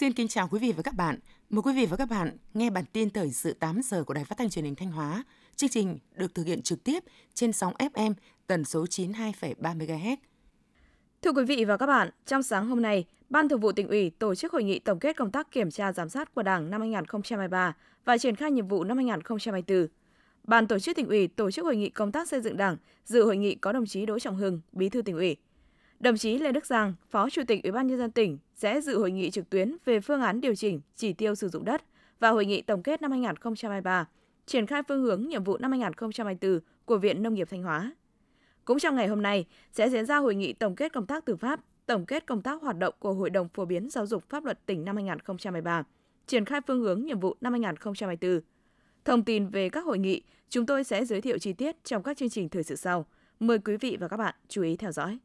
Xin kính chào quý vị và các bạn. Mời quý vị và các bạn nghe bản tin thời sự 8 giờ của Đài Phát thanh Truyền hình Thanh Hóa. Chương trình được thực hiện trực tiếp trên sóng FM tần số 92,3 MHz. Thưa quý vị và các bạn, trong sáng hôm nay, Ban Thường vụ tỉnh ủy tổ chức hội nghị tổng kết công tác kiểm tra giám sát của Đảng năm 2023 và triển khai nhiệm vụ năm 2024. Ban tổ chức tỉnh ủy tổ chức hội nghị công tác xây dựng Đảng, dự hội nghị có đồng chí Đỗ Trọng Hưng, Bí thư tỉnh ủy. Đồng chí Lê Đức Giang, Phó Chủ tịch Ủy ban nhân dân tỉnh sẽ dự hội nghị trực tuyến về phương án điều chỉnh chỉ tiêu sử dụng đất và hội nghị tổng kết năm 2023, triển khai phương hướng nhiệm vụ năm 2024 của Viện Nông nghiệp Thanh Hóa. Cũng trong ngày hôm nay sẽ diễn ra hội nghị tổng kết công tác tư pháp, tổng kết công tác hoạt động của Hội đồng phổ biến giáo dục pháp luật tỉnh năm 2023, triển khai phương hướng nhiệm vụ năm 2024. Thông tin về các hội nghị, chúng tôi sẽ giới thiệu chi tiết trong các chương trình thời sự sau. Mời quý vị và các bạn chú ý theo dõi.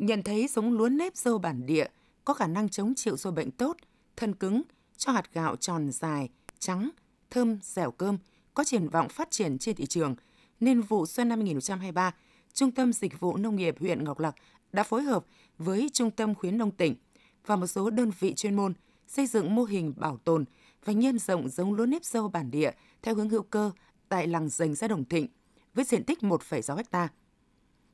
Nhận thấy giống lúa nếp dâu bản địa có khả năng chống chịu sâu bệnh tốt, thân cứng, cho hạt gạo tròn dài, trắng, thơm, dẻo cơm, có triển vọng phát triển trên thị trường, nên vụ xuân năm 2023, Trung tâm Dịch vụ Nông nghiệp huyện Ngọc Lặc đã phối hợp với Trung tâm Khuyến nông tỉnh và một số đơn vị chuyên môn xây dựng mô hình bảo tồn và nhân rộng giống lúa nếp dâu bản địa theo hướng hữu cơ tại làng dành xã Đồng Thịnh với diện tích 1,6 ha.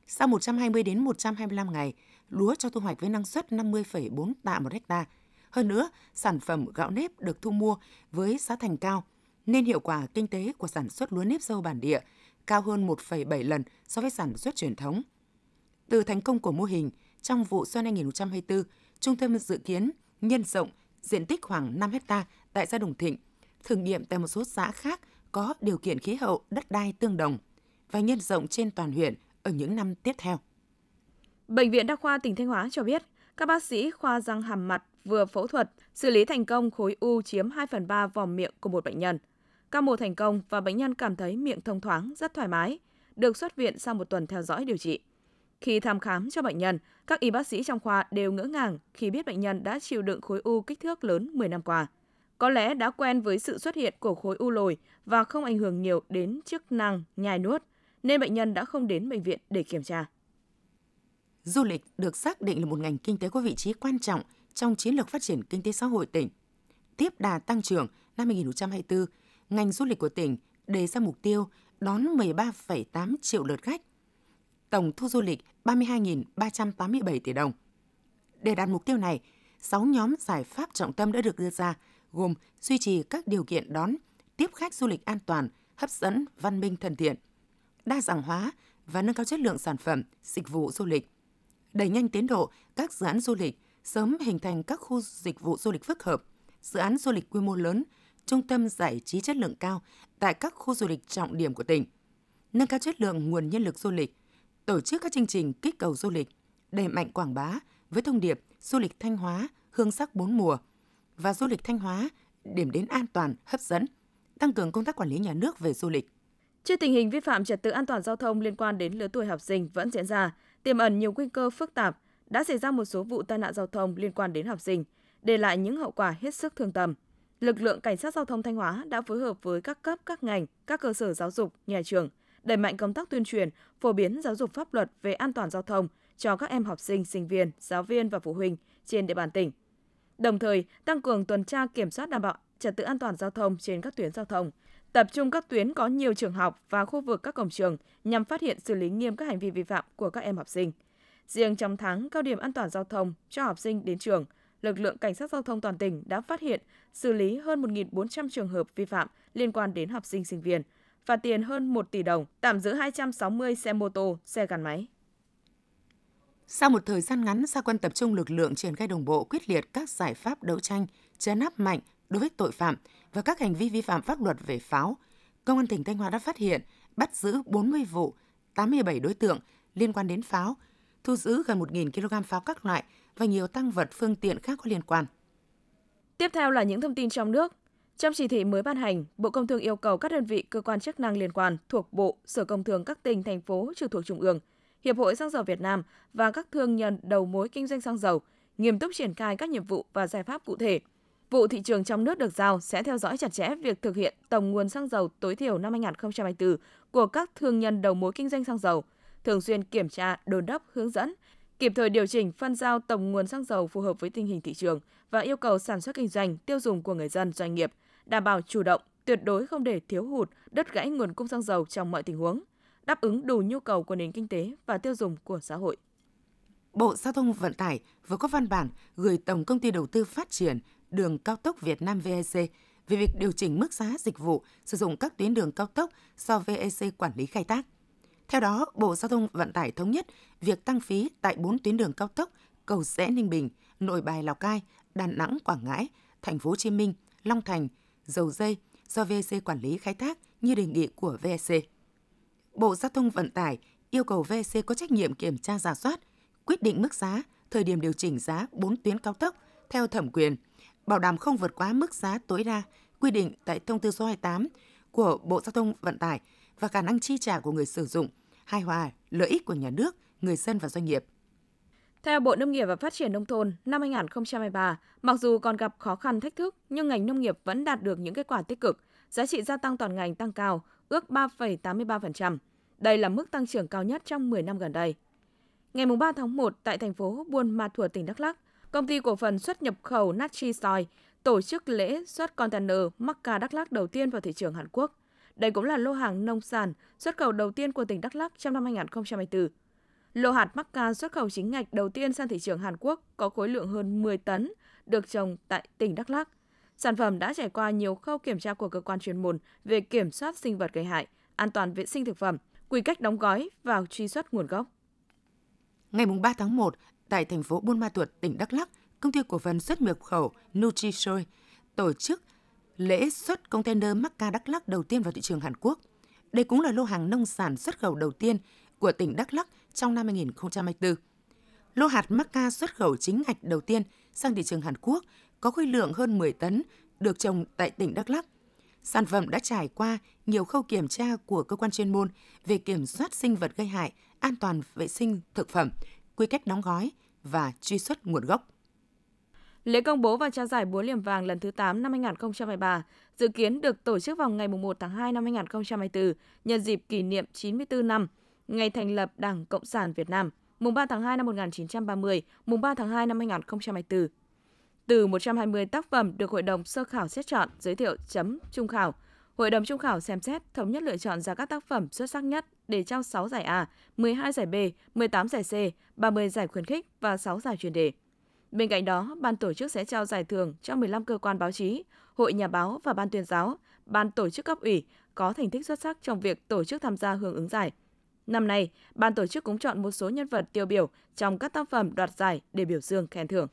Sau 120 đến 125 ngày, lúa cho thu hoạch với năng suất 50,4 tạ một hecta. Hơn nữa, sản phẩm gạo nếp được thu mua với giá thành cao, nên hiệu quả kinh tế của sản xuất lúa nếp dâu bản địa cao hơn 1,7 lần so với sản xuất truyền thống. Từ thành công của mô hình, trong vụ xuân 2024, Trung tâm dự kiến nhân rộng diện tích khoảng 5 hecta tại xã Đồng Thịnh, thử nghiệm tại một số xã khác có điều kiện khí hậu, đất đai tương đồng và nhân rộng trên toàn huyện ở những năm tiếp theo. Bệnh viện Đa khoa tỉnh Thanh Hóa cho biết, các bác sĩ khoa răng hàm mặt vừa phẫu thuật xử lý thành công khối u chiếm 2 phần 3 vòm miệng của một bệnh nhân. Ca mổ thành công và bệnh nhân cảm thấy miệng thông thoáng, rất thoải mái, được xuất viện sau một tuần theo dõi điều trị. Khi thăm khám cho bệnh nhân, các y bác sĩ trong khoa đều ngỡ ngàng khi biết bệnh nhân đã chịu đựng khối u kích thước lớn 10 năm qua. Có lẽ đã quen với sự xuất hiện của khối u lồi và không ảnh hưởng nhiều đến chức năng nhai nuốt, nên bệnh nhân đã không đến bệnh viện để kiểm tra. Du lịch được xác định là một ngành kinh tế có vị trí quan trọng trong chiến lược phát triển kinh tế xã hội tỉnh. Tiếp đà tăng trưởng năm 2024, ngành du lịch của tỉnh đề ra mục tiêu đón 13,8 triệu lượt khách. Tổng thu du lịch 32.387 tỷ đồng. Để đạt mục tiêu này, 6 nhóm giải pháp trọng tâm đã được đưa ra, gồm duy trì các điều kiện đón, tiếp khách du lịch an toàn, hấp dẫn, văn minh thân thiện, đa dạng hóa và nâng cao chất lượng sản phẩm, dịch vụ du lịch, đẩy nhanh tiến độ các dự án du lịch, sớm hình thành các khu dịch vụ du lịch phức hợp, dự án du lịch quy mô lớn, trung tâm giải trí chất lượng cao tại các khu du lịch trọng điểm của tỉnh, nâng cao chất lượng nguồn nhân lực du lịch, tổ chức các chương trình kích cầu du lịch, đẩy mạnh quảng bá với thông điệp du lịch Thanh Hóa, hương sắc bốn mùa và du lịch Thanh Hóa, điểm đến an toàn, hấp dẫn, tăng cường công tác quản lý nhà nước về du lịch. Trước tình hình vi phạm trật tự an toàn giao thông liên quan đến lứa tuổi học sinh vẫn diễn ra, tiềm ẩn nhiều nguy cơ phức tạp, đã xảy ra một số vụ tai nạn giao thông liên quan đến học sinh, để lại những hậu quả hết sức thương tâm. Lực lượng Cảnh sát Giao thông Thanh Hóa đã phối hợp với các cấp, các ngành, các cơ sở giáo dục, nhà trường, đẩy mạnh công tác tuyên truyền, phổ biến giáo dục pháp luật về an toàn giao thông cho các em học sinh, sinh viên, giáo viên và phụ huynh trên địa bàn tỉnh. Đồng thời, tăng cường tuần tra kiểm soát đảm bảo trật tự an toàn giao thông trên các tuyến giao thông, tập trung các tuyến có nhiều trường học và khu vực các cổng trường nhằm phát hiện xử lý nghiêm các hành vi vi phạm của các em học sinh. Riêng trong tháng cao điểm an toàn giao thông cho học sinh đến trường, lực lượng cảnh sát giao thông toàn tỉnh đã phát hiện, xử lý hơn 1.400 trường hợp vi phạm liên quan đến học sinh sinh viên, phạt tiền hơn 1 tỷ đồng, tạm giữ 260 xe mô tô, xe gắn máy. Sau một thời gian ngắn, gia quân tập trung lực lượng triển khai đồng bộ quyết liệt các giải pháp đấu tranh, chấn áp mạnh đối với tội phạm và các hành vi vi phạm pháp luật về pháo, Công an tỉnh Thanh Hóa đã phát hiện, bắt giữ 40 vụ, 87 đối tượng liên quan đến pháo, thu giữ gần 1.000 kg pháo các loại và nhiều tăng vật phương tiện khác có liên quan. Tiếp theo là những thông tin trong nước. Trong chỉ thị mới ban hành, Bộ Công Thương yêu cầu các đơn vị cơ quan chức năng liên quan thuộc Bộ, Sở Công Thương các tỉnh, thành phố trực thuộc Trung ương, Hiệp hội Xăng dầu Việt Nam và các thương nhân đầu mối kinh doanh xăng dầu nghiêm túc triển khai các nhiệm vụ và giải pháp cụ thể. Vụ thị trường trong nước được giao sẽ theo dõi chặt chẽ việc thực hiện tổng nguồn xăng dầu tối thiểu năm 2024 của các thương nhân đầu mối kinh doanh xăng dầu, thường xuyên kiểm tra, đồn đốc, hướng dẫn, kịp thời điều chỉnh phân giao tổng nguồn xăng dầu phù hợp với tình hình thị trường và yêu cầu sản xuất kinh doanh, tiêu dùng của người dân, doanh nghiệp, đảm bảo chủ động, tuyệt đối không để thiếu hụt, đứt gãy nguồn cung xăng dầu trong mọi tình huống, đáp ứng đủ nhu cầu của nền kinh tế và tiêu dùng của xã hội. Bộ Giao thông Vận tải vừa có văn bản gửi Tổng Công ty Đầu tư Phát triển Đường Cao tốc Việt Nam VEC về việc điều chỉnh mức giá dịch vụ sử dụng các tuyến đường cao tốc do VEC quản lý khai thác. Theo đó, Bộ Giao thông Vận tải thống nhất việc tăng phí tại 4 tuyến đường cao tốc Cầu Rẽ Ninh Bình, Nội Bài Lào Cai, Đà Nẵng Quảng Ngãi, Thành phố Hồ Chí Minh, Long Thành, Dầu Dây do VEC quản lý khai thác như đề nghị của VEC. Bộ Giao thông Vận tải yêu cầu VEC có trách nhiệm kiểm tra giả soát, quyết định mức giá, thời điểm điều chỉnh giá 4 tuyến cao tốc theo thẩm quyền, bảo đảm không vượt quá mức giá tối đa quy định tại thông tư số 28 của Bộ Giao thông Vận tải và khả năng chi trả của người sử dụng, hài hòa lợi ích của nhà nước, người dân và doanh nghiệp. Theo Bộ Nông nghiệp và Phát triển Nông thôn, năm 2023, mặc dù còn gặp khó khăn thách thức, nhưng ngành nông nghiệp vẫn đạt được những kết quả tích cực. Giá trị gia tăng toàn ngành tăng cao, ước 3,83%. Đây là mức tăng trưởng cao nhất trong 10 năm gần đây. Ngày 3 tháng 1, tại thành phố Buôn Ma Thuột, tỉnh Đắk Lắk, công ty cổ phần xuất nhập khẩu Natchi Soy tổ chức lễ xuất container Macca Đắk Lắk đầu tiên vào thị trường Hàn Quốc. Đây cũng là lô hàng nông sản xuất khẩu đầu tiên của tỉnh Đắk Lắk trong năm 2024. Lô hạt Macca xuất khẩu chính ngạch đầu tiên sang thị trường Hàn Quốc có khối lượng hơn 10 tấn, được trồng tại tỉnh Đắk Lắk. Sản phẩm đã trải qua nhiều khâu kiểm tra của cơ quan chuyên môn về kiểm soát sinh vật gây hại, an toàn vệ sinh thực phẩm, quy cách đóng gói và truy xuất nguồn gốc. Ngày 3 tháng 1, tại thành phố Buôn Ma Thuột, tỉnh Đắk Lắk, công ty cổ phần xuất nhập khẩu Nutrisoy tổ chức lễ xuất container Macca Đắk Lắk đầu tiên vào thị trường Hàn Quốc. Đây cũng là lô hàng nông sản xuất khẩu đầu tiên của tỉnh Đắk Lắk trong năm 2024. Lô hạt Macca xuất khẩu chính ngạch đầu tiên sang thị trường Hàn Quốc có khối lượng hơn 10 tấn, được trồng tại tỉnh Đắk Lắk. Sản phẩm đã trải qua nhiều khâu kiểm tra của cơ quan chuyên môn về kiểm soát sinh vật gây hại, an toàn vệ sinh thực phẩm, quy cách đóng gói và truy xuất nguồn gốc. Lễ công bố và trao giải búa liềm vàng lần thứ 8 năm 2023 dự kiến được tổ chức vào ngày 1 tháng 2 năm 2024 nhân dịp kỷ niệm 94 năm ngày thành lập Đảng Cộng sản Việt Nam, mùng 3 tháng 2 năm 1930, mùng 3 tháng 2 năm 2024. Từ 120 tác phẩm được Hội đồng sơ khảo xét chọn, giới thiệu chấm trung khảo, Hội đồng trung khảo xem xét thống nhất lựa chọn ra các tác phẩm xuất sắc nhất để trao 6 giải A, 12 giải B, 18 giải C, 30 giải khuyến khích và 6 giải chuyên đề. Bên cạnh đó, ban tổ chức sẽ trao giải thưởng cho 15 cơ quan báo chí, hội nhà báo và ban tuyên giáo, ban tổ chức cấp ủy có thành tích xuất sắc trong việc tổ chức tham gia hưởng ứng giải. Năm nay, ban tổ chức cũng chọn một số nhân vật tiêu biểu trong các tác phẩm đoạt giải để biểu dương khen thưởng.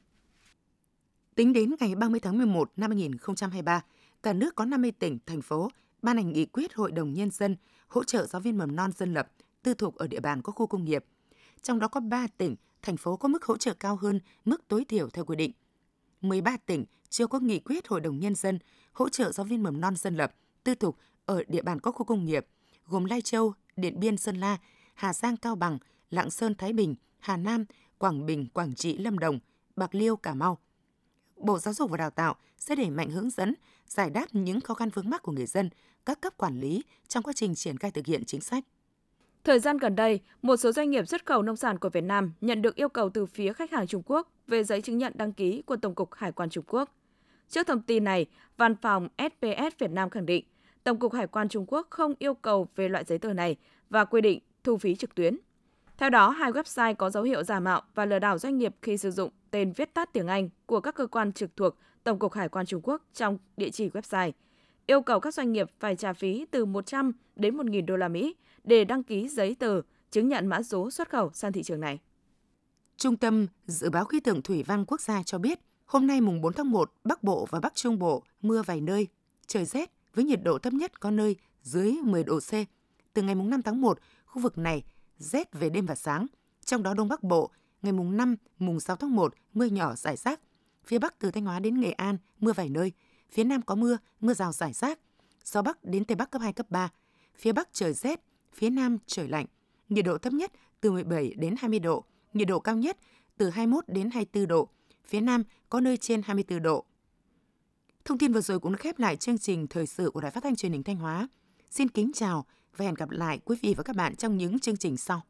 Tính đến ngày 30 tháng 11 năm 2023, cả nước có 50 tỉnh, thành phố ban hành nghị quyết Hội đồng Nhân dân hỗ trợ giáo viên mầm non dân lập, tư thục ở địa bàn có khu công nghiệp. Trong đó có 3 tỉnh, thành phố có mức hỗ trợ cao hơn mức tối thiểu theo quy định. 13 tỉnh chưa có nghị quyết Hội đồng Nhân dân hỗ trợ giáo viên mầm non dân lập, tư thục ở địa bàn có khu công nghiệp, gồm Lai Châu, Điện Biên, Sơn La, Hà Giang, Cao Bằng, Lạng Sơn, Thái Bình, Hà Nam, Quảng Bình, Quảng Trị, Lâm Đồng, Bạc Liêu, Cà Mau. Bộ Giáo dục và Đào tạo sẽ đẩy mạnh hướng dẫn, giải đáp những khó khăn vướng mắc của người dân, các cấp quản lý trong quá trình triển khai thực hiện chính sách. Thời gian gần đây, một số doanh nghiệp xuất khẩu nông sản của Việt Nam nhận được yêu cầu từ phía khách hàng Trung Quốc về giấy chứng nhận đăng ký của Tổng cục Hải quan Trung Quốc. Trước thông tin này, Văn phòng SPS Việt Nam khẳng định Tổng cục Hải quan Trung Quốc không yêu cầu về loại giấy tờ này và quy định thu phí trực tuyến. Theo đó, hai website có dấu hiệu giả mạo và lừa đảo doanh nghiệp khi sử dụng tên viết tắt tiếng Anh của các cơ quan trực thuộc Tổng cục Hải quan Trung Quốc trong địa chỉ website, yêu cầu các doanh nghiệp phải trả phí từ 100 đến 1.000 đô la Mỹ để đăng ký giấy tờ chứng nhận mã số xuất khẩu sang thị trường này. Trung tâm Dự báo Khí tượng Thủy văn Quốc gia cho biết, hôm nay mùng 4 tháng 1, Bắc Bộ và Bắc Trung Bộ mưa vài nơi, trời rét với nhiệt độ thấp nhất có nơi dưới 10 độ C. Từ ngày mùng 5 tháng 1, khu vực này rét về đêm và sáng. Trong đó Đông Bắc Bộ, ngày mùng 5, mùng 6 tháng 1, mưa nhỏ rải rác. Phía Bắc từ Thanh Hóa đến Nghệ An, mưa vài nơi. Phía Nam có mưa, mưa rào rải rác. Gió Bắc đến Tây Bắc cấp 2, cấp 3. Phía Bắc trời rét, phía Nam trời lạnh. Nhiệt độ thấp nhất từ 17 đến 20 độ, nhiệt độ cao nhất từ 21 đến 24 độ. Phía Nam có nơi trên 24 độ. Thông tin vừa rồi cũng đã khép lại chương trình thời sự của Đài Phát thanh Truyền hình Thanh Hóa. Xin kính chào và hẹn gặp lại quý vị và các bạn trong những chương trình sau.